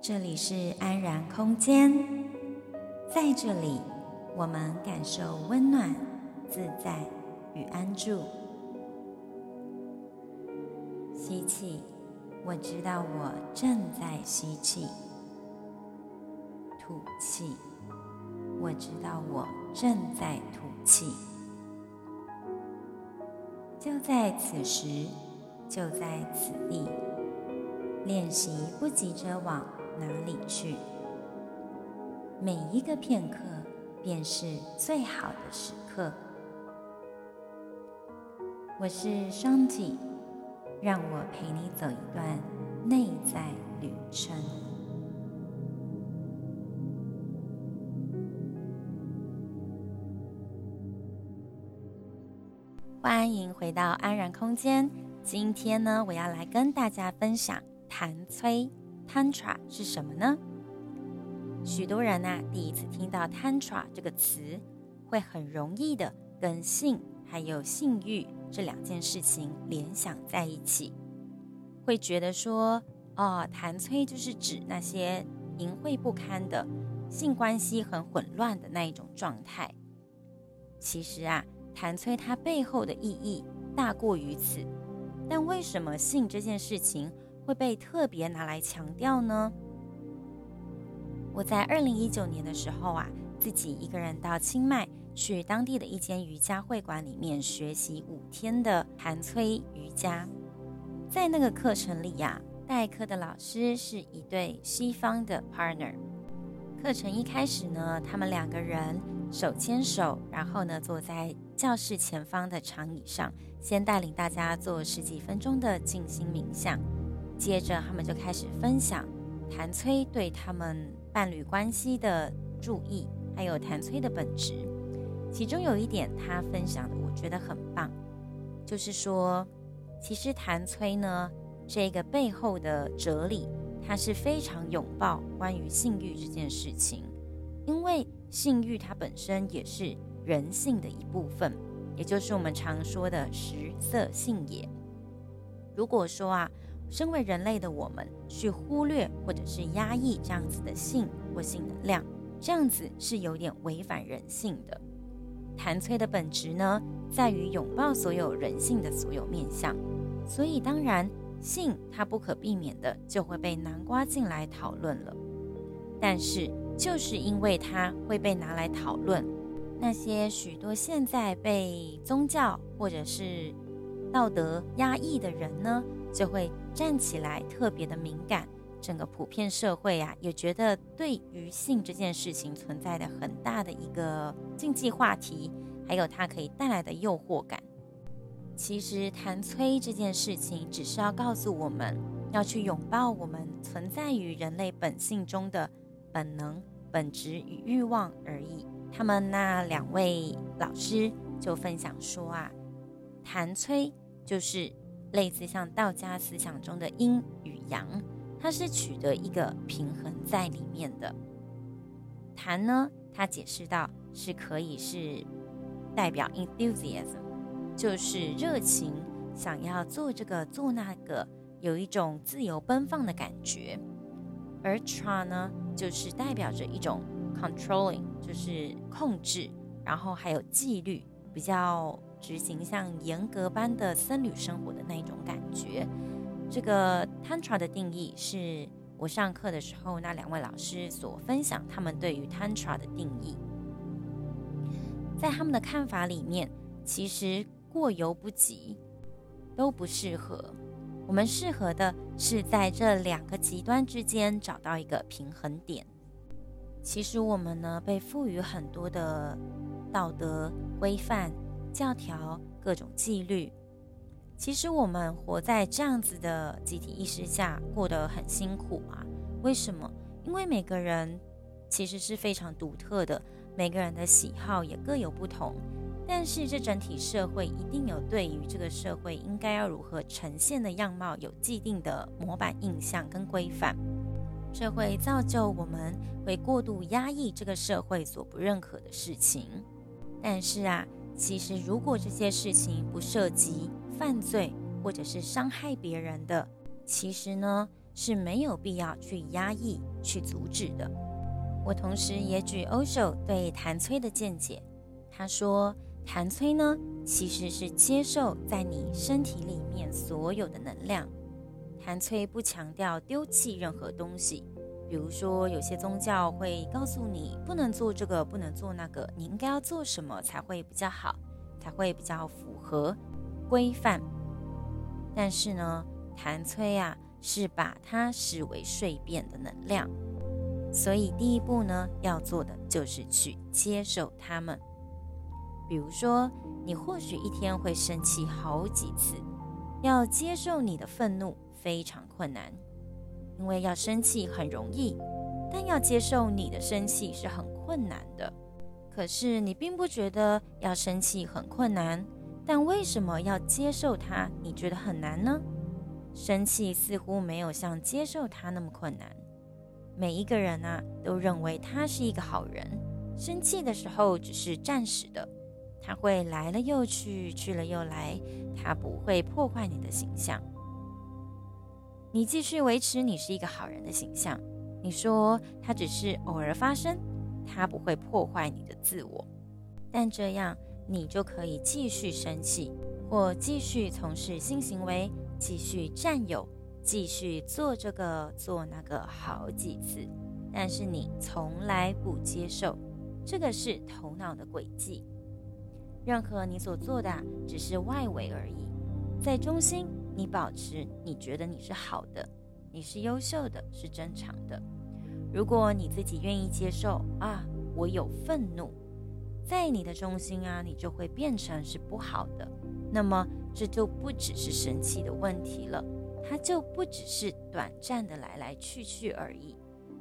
这里是安然空间，在这里，我们感受温暖、自在与安住。吸气，我知道我正在吸气；吐气，我知道我正在吐气。就在此时，就在此地，练习不急着往哪里去？每一个片刻便是最好的时刻。我是双体，让我陪你走一段内在旅程。欢迎回到安然空间。今天呢，我要来跟大家分享谭崔。Tantra 是什么呢？许多人呐，第一次听到 Tantra 这个词，会很容易的跟性还有性欲这两件事情联想在一起，会觉得说，哦，谭崔就是指那些淫秽不堪的性关系很混乱的那一种状态。其实啊，谭崔它背后的意义大过于此。但为什么性这件事情会被特别拿来强调呢？我在二零一九年的时候啊，自己一个人到清迈去当地的一间瑜伽会馆里面学习五天的韩崔瑜伽。在那个课程里呀、啊，代课的老师是一对西方的 partner。课程一开始呢，他们两个人手牵手，然后呢坐在教室前方的长椅上，先带领大家做十几分钟的静心冥想。接着，他们就开始分享谭崔对他们伴侣关系的注意，还有谭崔的本质。其中有一点，他分享的我觉得很棒，就是说，其实谭崔呢，这个背后的哲理，他是非常拥抱关于性欲这件事情，因为性欲它本身也是人性的一部分，也就是我们常说的食色性也。如果说啊。身为人类的我们，去忽略或者是压抑这样子的性或性能量，这样子是有点违反人性的。谭崔的本质呢，在于拥抱所有人性的所有面相，所以当然性它不可避免的就会被南瓜进来讨论了。但是就是因为它会被拿来讨论，那些许多现在被宗教或者是道德压抑的人呢，就会站起来，特别的敏感。整个普遍社会啊，也觉得对于性这件事情存在的很大的一个禁忌话题，还有它可以带来的诱惑感。其实谈催这件事情，只是要告诉我们要去拥抱我们存在于人类本性中的本能、本质与欲望而已。他们那两位老师就分享说啊，谭崔就是。类似像道家思想中的阴与阳，它是取得一个平衡在里面的。谭呢，他解释到是可以是代表 enthusiasm，就是热情，想要做这个做那个，有一种自由奔放的感觉。而 tra 呢，就是代表着一种 controlling，就是控制，然后还有纪律，比较。执行像严格般的僧侣生活的那一种感觉。这个 Tantra 的定义是我上课的时候那两位老师所分享他们对于 Tantra 的定义。在他们的看法里面，其实过犹不及，都不适合。我们适合的是在这两个极端之间找到一个平衡点。其实我们呢，被赋予很多的道德规范。教条各种纪律，其实我们活在这样子的集体意识下，过得很辛苦啊。为什么？因为每个人其实是非常独特的，每个人的喜好也各有不同。但是这整体社会一定有对于这个社会应该要如何呈现的样貌有既定的模板印象跟规范，这会造就我们会过度压抑这个社会所不认可的事情。但是啊。其实，如果这些事情不涉及犯罪，或者是伤害别人的，其实呢是没有必要去压抑、去阻止的。我同时也举欧秀对谭崔的见解，他说谭崔呢其实是接受在你身体里面所有的能量。谭崔不强调丢弃任何东西，比如说有些宗教会告诉你不能做这个，不能做那个，你应该要做什么才会比较好，才会比较符合规范。但是呢，谭崔啊是把它视为睡变的能量。所以，第一步呢，要做的就是去接受他们。比如说，你或许一天会生气好几次，要接受你的愤怒非常困难，因为要生气很容易，但要接受你的生气是很困难的。可是你并不觉得要生气很困难，但为什么要接受它？你觉得很难呢？生气似乎没有像接受它那么困难。每一个人啊，都认为他是一个好人。生气的时候只是暂时的，他会来了又去，去了又来，他不会破坏你的形象。你继续维持你是一个好人的形象。你说他只是偶尔发生，他不会破坏你的自我。但这样你就可以继续生气，或继续从事性行为，继续占有。继续做这个做那个好几次，但是你从来不接受，这个是头脑的诡计。任何你所做的只是外围而已，在中心你保持你觉得你是好的，你是优秀的，是正常的。如果你自己愿意接受啊，我有愤怒，在你的中心啊，你就会变成是不好的。那么这就不只是生气的问题了。它就不只是短暂的来来去去而已，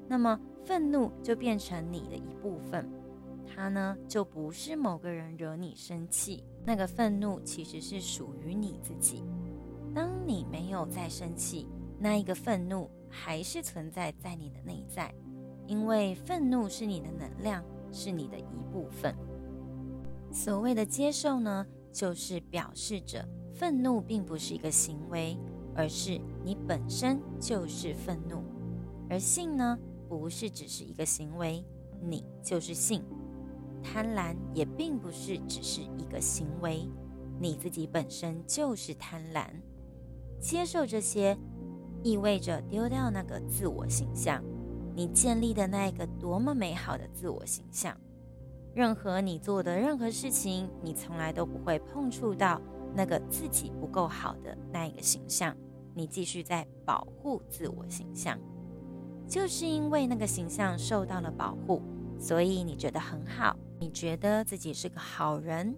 那么愤怒就变成你的一部分，它呢就不是某个人惹你生气，那个愤怒其实是属于你自己。当你没有再生气，那一个愤怒还是存在在你的内在，因为愤怒是你的能量，是你的一部分。所谓的接受呢，就是表示着愤怒并不是一个行为。而是你本身就是愤怒，而性呢，不是只是一个行为，你就是性。贪婪也并不是只是一个行为，你自己本身就是贪婪。接受这些，意味着丢掉那个自我形象，你建立的那一个多么美好的自我形象。任何你做的任何事情，你从来都不会碰触到。那个自己不够好的那一个形象，你继续在保护自我形象，就是因为那个形象受到了保护，所以你觉得很好，你觉得自己是个好人，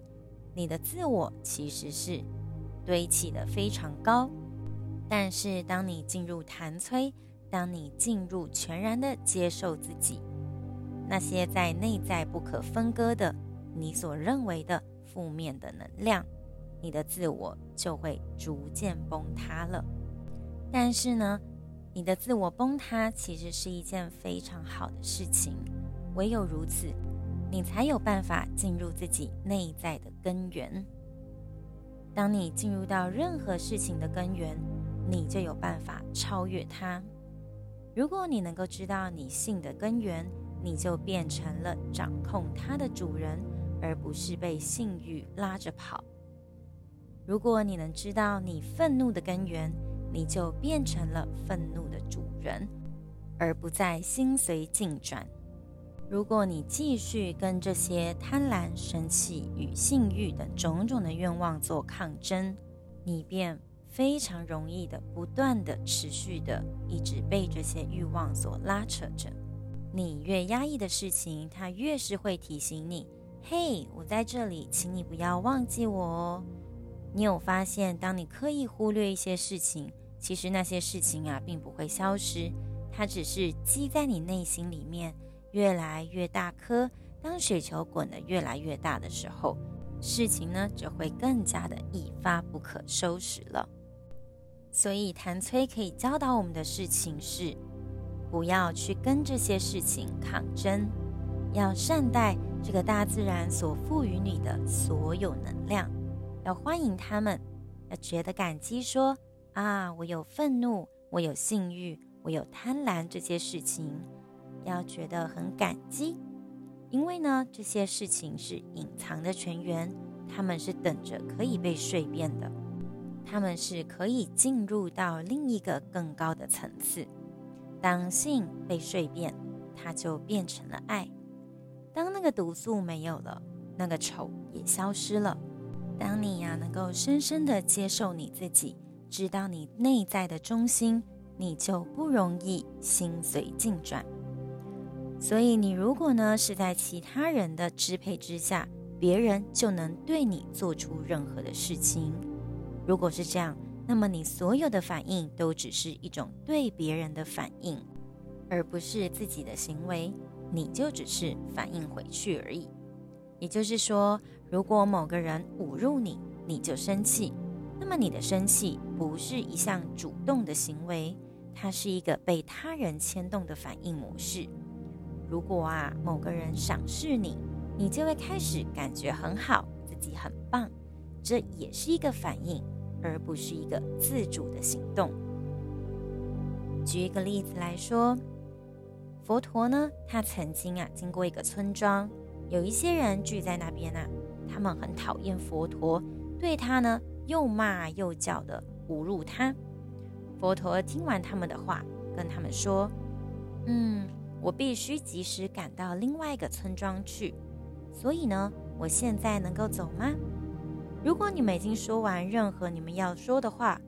你的自我其实是堆砌得非常高。但是当你进入谭崔，当你进入全然的接受自己，那些在内在不可分割的你所认为的负面的能量。你的自我就会逐渐崩塌了。但是呢，你的自我崩塌其实是一件非常好的事情。唯有如此，你才有办法进入自己内在的根源。当你进入到任何事情的根源，你就有办法超越它。如果你能够知道你性的根源，你就变成了掌控它的主人，而不是被性欲拉着跑。如果你能知道你愤怒的根源，你就变成了愤怒的主人，而不再心随境转。如果你继续跟这些贪婪、生气与性欲等种种的愿望做抗争，你便非常容易的不断的持续的一直被这些欲望所拉扯着。你越压抑的事情，它越是会提醒你：“嘿，我在这里，请你不要忘记我哦。”你有发现，当你刻意忽略一些事情，其实那些事情啊，并不会消失，它只是积在你内心里面，越来越大颗。当雪球滚得越来越大的时候，事情呢，就会更加的一发不可收拾了。所以，谭崔可以教导我们的事情是，不要去跟这些事情抗争，要善待这个大自然所赋予你的所有能量。要欢迎他们，要觉得感激说，啊，我有愤怒，我有性欲，我有贪婪这些事情，要觉得很感激，因为呢，这些事情是隐藏的泉源，他们是等着可以被睡变的，他们是可以进入到另一个更高的层次。当性被睡变，它就变成了爱。当那个毒素没有了，那个丑也消失了。当你呀能够深深的接受你自己，知道你内在的中心，你就不容易心随境转。所以你如果呢是在其他人的支配之下，别人就能对你做出任何的事情。如果是这样，那么你所有的反应都只是一种对别人的反应，而不是自己的行为，你就只是反应回去而已。也就是说，如果某个人侮辱你，你就生气，那么你的生气不是一项主动的行为，它是一个被他人牵动的反应模式。如果啊某个人赏识你，你就会开始感觉很好，自己很棒，这也是一个反应，而不是一个自主的行动。举一个例子来说，佛陀呢，他曾经啊经过一个村庄。有一些人聚在那边啊，他们很讨厌佛陀，对他呢又骂又叫的侮辱他。佛陀听完他们的话，跟他们说：“嗯，我必须及时赶到另外一个村庄去，所以呢，我现在能够走吗？如果你们已经说完任何你们要说的话，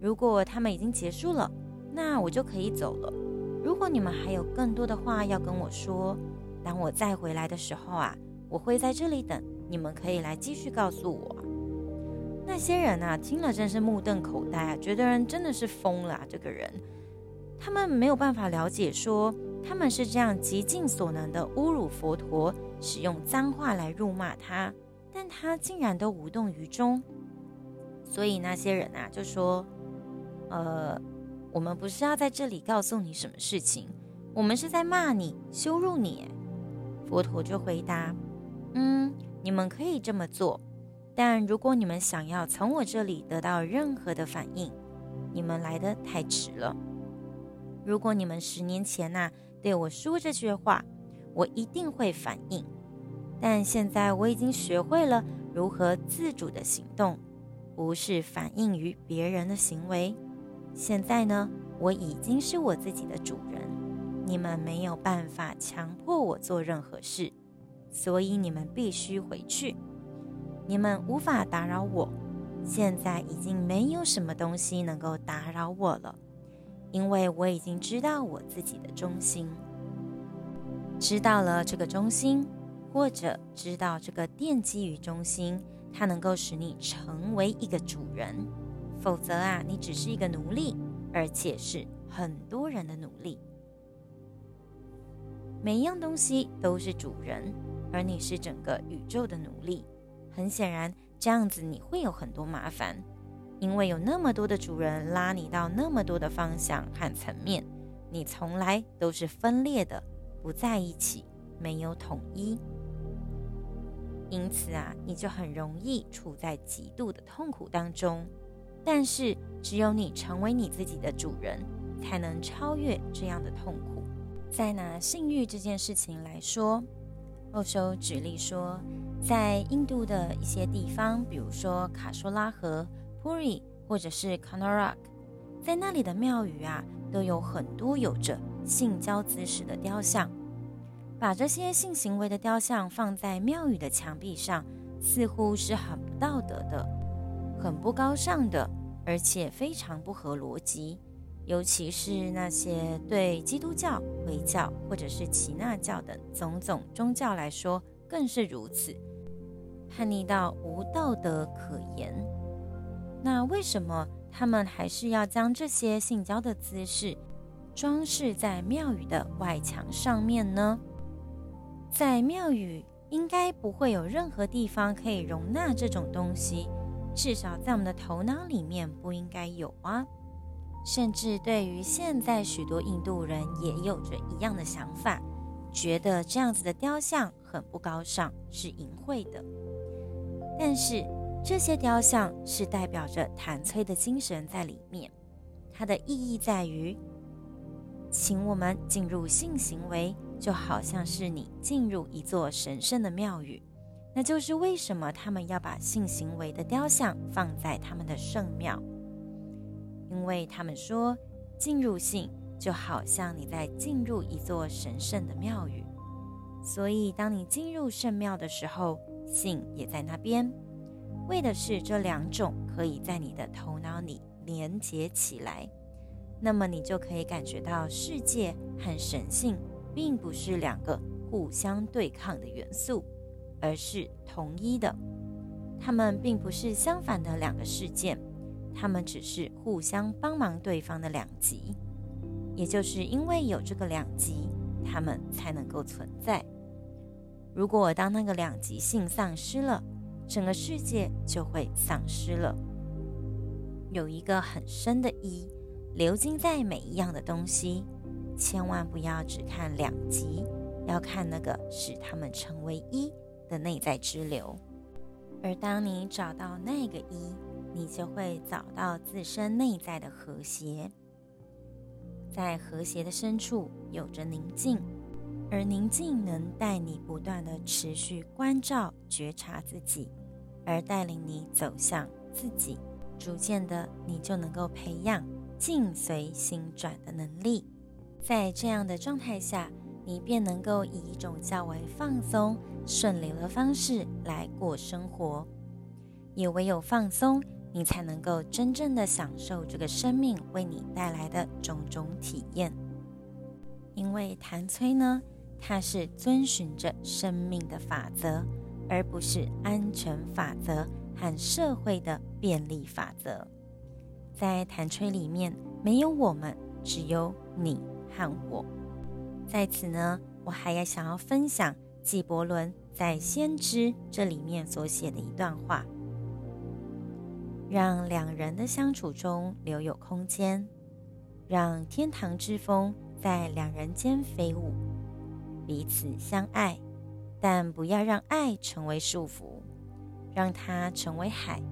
如果他们已经结束了，那我就可以走了。如果你们还有更多的话要跟我说。”当我再回来的时候啊，我会在这里等，你们可以来继续告诉我。那些人啊，听了真是目瞪口呆啊，觉得人真的是疯了啊。这个人，他们没有办法了解说，他们是这样极尽所能的侮辱佛陀，使用脏话来辱骂他，但他竟然都无动于衷。所以那些人啊，就说：“呃，我们不是要在这里告诉你什么事情，我们是在骂你，羞辱你。”佛陀就回答：“嗯，你们可以这么做，但如果你们想要从我这里得到任何的反应，你们来得太迟了。如果你们十年前呐、对我说这句话，我一定会反应。但现在我已经学会了如何自主的行动，不是反应于别人的行为。现在呢，我已经是我自己的主人。”你们没有办法强迫我做任何事，所以你们必须回去。你们无法打扰我，现在已经没有什么东西能够打扰我了，因为我已经知道我自己的中心，知道了这个中心，或者知道这个奠基于中心，它能够使你成为一个主人。否则啊，你只是一个奴隶，而且是很多人的奴隶。每一样东西都是主人，而你是整个宇宙的奴隶。很显然，这样子你会有很多麻烦，因为有那么多的主人拉你到那么多的方向和层面，你从来都是分裂的，不在一起，没有统一。因此啊，你就很容易处在极度的痛苦当中。但是，只有你成为你自己的主人，才能超越这样的痛苦。再拿性欲这件事情来说，欧修举例说，在印度的一些地方，比如说卡说拉河、Puri 或者是 k a n a r a k 在那里的庙宇啊，都有很多有着性交姿势的雕像。把这些性行为的雕像放在庙宇的墙壁上，似乎是很不道德的、很不高尚的，而且非常不合逻辑。尤其是那些对基督教、回教或者是耆那教等种种宗教来说，更是如此，叛逆到无道德可言。那为什么他们还是要将这些性交的姿势装饰在庙宇的外墙上面呢？在庙宇应该不会有任何地方可以容纳这种东西，至少在我们的头脑里面不应该有啊。甚至对于现在许多印度人也有着一样的想法，觉得这样子的雕像很不高尚，是淫秽的。但是这些雕像是代表着谭崔的精神在里面。它的意义在于，请我们进入性行为，就好像是你进入一座神圣的庙宇。那就是为什么他们要把性行为的雕像放在他们的圣庙，因为他们说，进入性就好像你在进入一座神圣的庙宇。所以，当你进入圣庙的时候，性也在那边，为的是这两种可以在你的头脑里连接起来。那么，你就可以感觉到世界和神性并不是两个互相对抗的元素，而是同一的。它们并不是相反的两个事件，它们只是互相帮忙对方的两极。也就是因为有这个两极。它们才能够存在。如果当那个两极性丧失了，整个世界就会丧失了。有一个很深的一流经在每一样的东西，千万不要只看两极，要看那个使他们成为一的内在支流。而当你找到那个一，你就会找到自身内在的和谐。在和谐的深处有着宁静，而宁静能带你不断地持续关照、觉察自己，而带领你走向自己。逐渐的，你就能够培养境随心转的能力。在这样的状态下，你便能够以一种较为放松、顺流的方式来过生活。也唯有放松。你才能够真正的享受这个生命为你带来的种种体验。因为谭崔呢，它是遵循着生命的法则，而不是安全法则和社会的便利法则。在谭吹里面，没有我们，只有你和我。在此呢，我还要想要分享纪伯伦在《先知》这里面所写的一段话。让两人的相处中留有空间，让天堂之风在两人间飞舞，彼此相爱，但不要让爱成为束缚，让它成为海，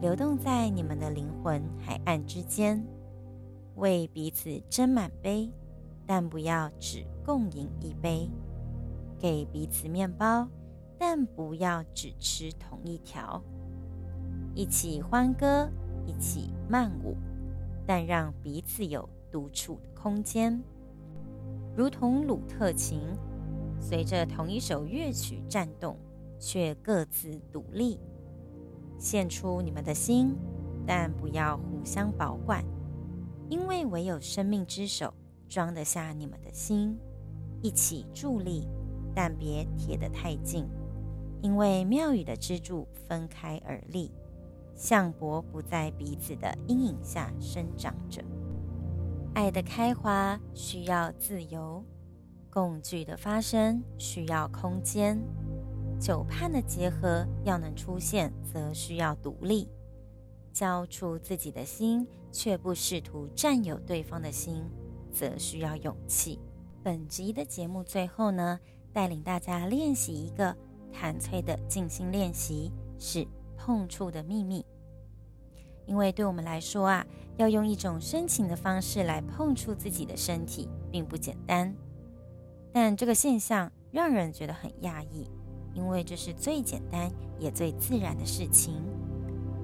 流动在你们的灵魂海岸之间，为彼此斟满杯，但不要只共饮一杯，给彼此面包，但不要只吃同一条。一起欢歌，一起慢舞，但让彼此有独处的空间，如同鲁特琴，随着同一首乐曲颤动，却各自独立。献出你们的心，但不要互相保管，因为唯有生命之手装得下你们的心。一起助力，但别贴得太近，因为庙宇的支柱分开而立。橡柏不在彼此的阴影下生长着。爱的开花需要自由，共聚的发生需要空间，久盼的结合要能出现，则需要独立。交出自己的心，却不试图占有对方的心，则需要勇气。本集的节目最后呢，带领大家练习一个谭崔的静心练习，是。碰触的秘密，因为对我们来说啊，要用一种深情的方式来碰触自己的身体，并不简单。但这个现象让人觉得很讶异，因为这是最简单也最自然的事情。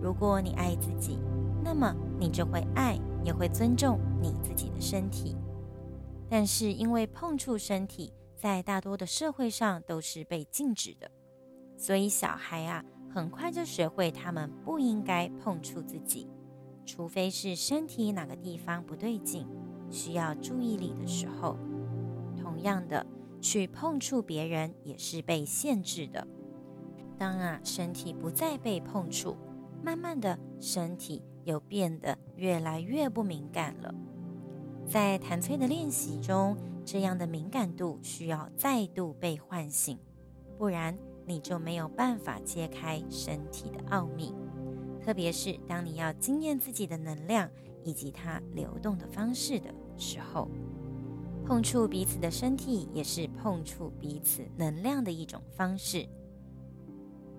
如果你爱自己，那么你就会爱，也会尊重你自己的身体。但是因为碰触身体，在大多的社会上都是被禁止的，所以小孩啊。很快就学会，他们不应该碰触自己，除非是身体哪个地方不对劲，需要注意力的时候。同样的，去碰触别人也是被限制的。当啊，身体不再被碰触，慢慢的，身体又变得越来越不敏感了。在谭崔的练习中，这样的敏感度需要再度被唤醒，不然。你就没有办法揭开身体的奥秘，特别是当你要经验自己的能量以及它流动的方式的时候，碰触彼此的身体也是碰触彼此能量的一种方式。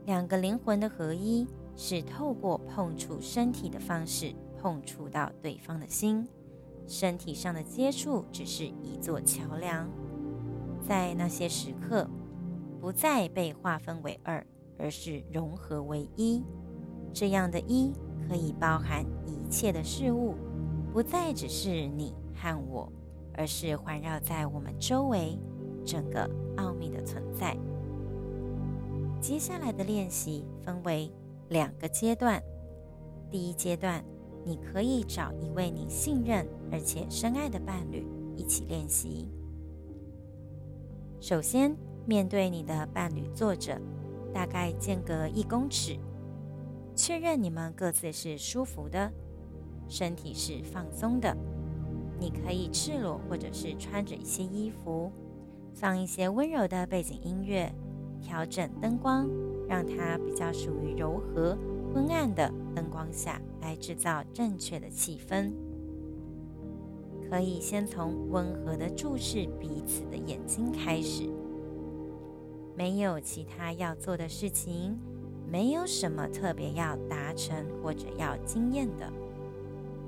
两个灵魂的合一是透过碰触身体的方式碰触到对方的心，身体上的接触只是一座桥梁，在那些时刻，不再被划分为二，而是融合为一。这样的一可以包含一切的事物，不再只是你和我，而是环绕在我们周围整个奥秘的存在。接下来的练习分为两个阶段。第一阶段，你可以找一位你信任而且深爱的伴侣一起练习。首先，面对你的伴侣坐着，大概间隔一公尺，确认你们各自是舒服的，身体是放松的。你可以赤裸或者是穿着一些衣服，放一些温柔的背景音乐。调整灯光，让它比较属于柔和、昏暗的灯光下来制造正确的气氛。可以先从温和的注视彼此的眼睛开始，没有其他要做的事情，没有什么特别要达成或者要经验的，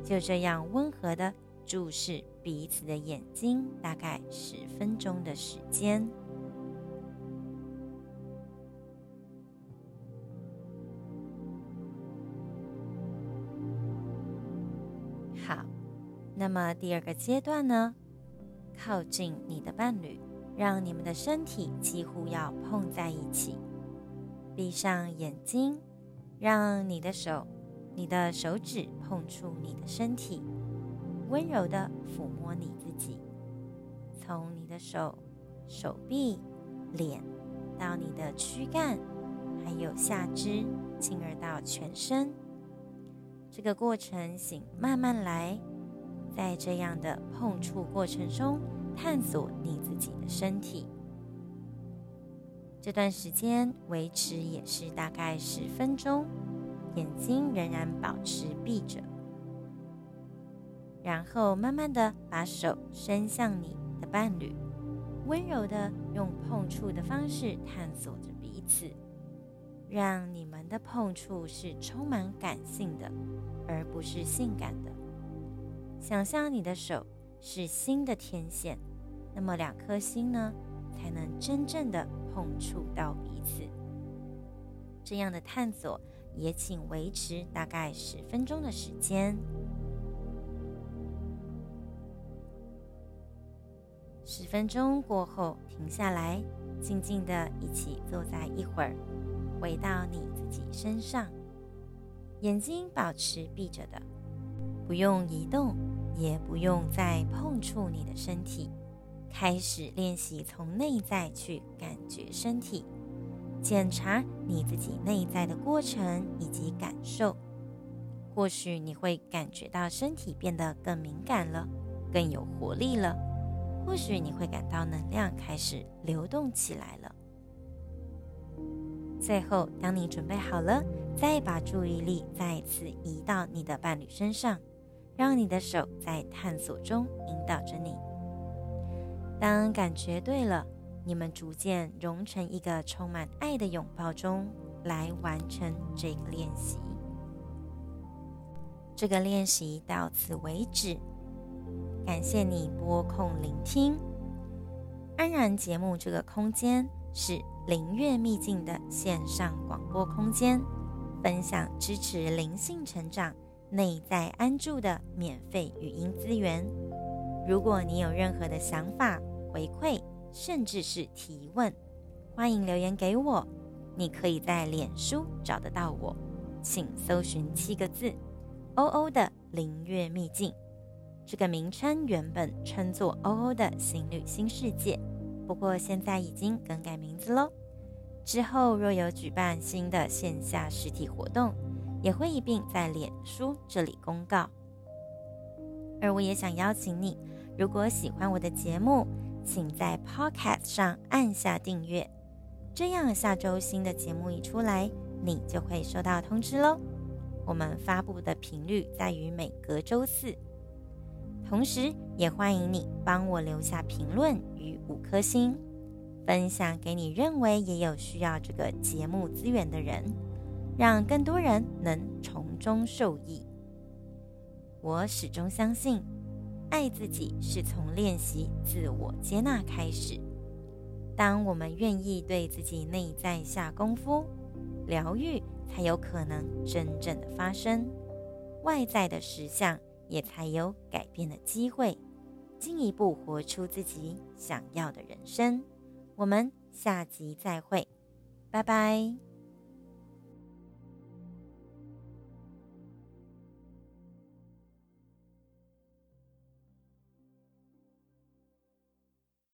就这样温和的注视彼此的眼睛，大概十分钟的时间。好那么第二个阶段呢？靠近你的伴侣，让你们的身体几乎要碰在一起。闭上眼睛，让你的手、你的手指碰触你的身体，温柔地抚摸你自己。从你的手、手臂、脸，到你的躯干，还有下肢，进而到全身。这个过程，请慢慢来。在这样的碰触过程中，探索你自己的身体。这段时间维持也是大概十分钟，眼睛仍然保持闭着，然后慢慢的把手伸向你的伴侣，温柔的用碰触的方式探索着彼此，让你们的碰触是充满感性的，而不是性感的。想象你的手是心的天线，那么两颗心呢，才能真正的碰触到彼此。这样的探索也请维持大概十分钟的时间。十分钟过后，停下来，静静的一起坐在一会儿，回到你自己身上，眼睛保持闭着的。不用移动，也不用再碰触你的身体，开始练习从内在去感觉身体，检查你自己内在的过程以及感受。或许你会感觉到身体变得更敏感了，更有活力了。或许你会感到能量开始流动起来了。最后，当你准备好了，再把注意力再次移到你的伴侣身上。让你的手在探索中引导着你。当感觉对了，你们逐渐融成一个充满爱的拥抱中，来完成这个练习。这个练习到此为止。感谢你拨空聆听。安然节目这个空间是灵悦秘境的线上广播空间，分享支持灵性成长。内在安住的免费语音资源。如果你有任何的想法、回馈，甚至是提问，欢迎留言给我。你可以在脸书找得到我，请搜寻七个字“欧欧的灵悦秘境”。这个名称原本称作“欧欧的心旅新世界”，不过现在已经更改名字喽。之后若有举办新的线下实体活动，也会一并在脸书这里公告，而我也想邀请你，如果喜欢我的节目，请在 Podcast 上按下订阅，这样下周新的节目一出来，你就会收到通知喽。我们发布的频率在于每隔周四，同时也欢迎你帮我留下评论与五颗星，分享给你认为也有需要这个节目资源的人。让更多人能从中受益。我始终相信，爱自己是从练习自我接纳开始。当我们愿意对自己内在下功夫，疗愈才有可能真正的发生，外在的实相也才有改变的机会，进一步活出自己想要的人生。我们下集再会，拜拜。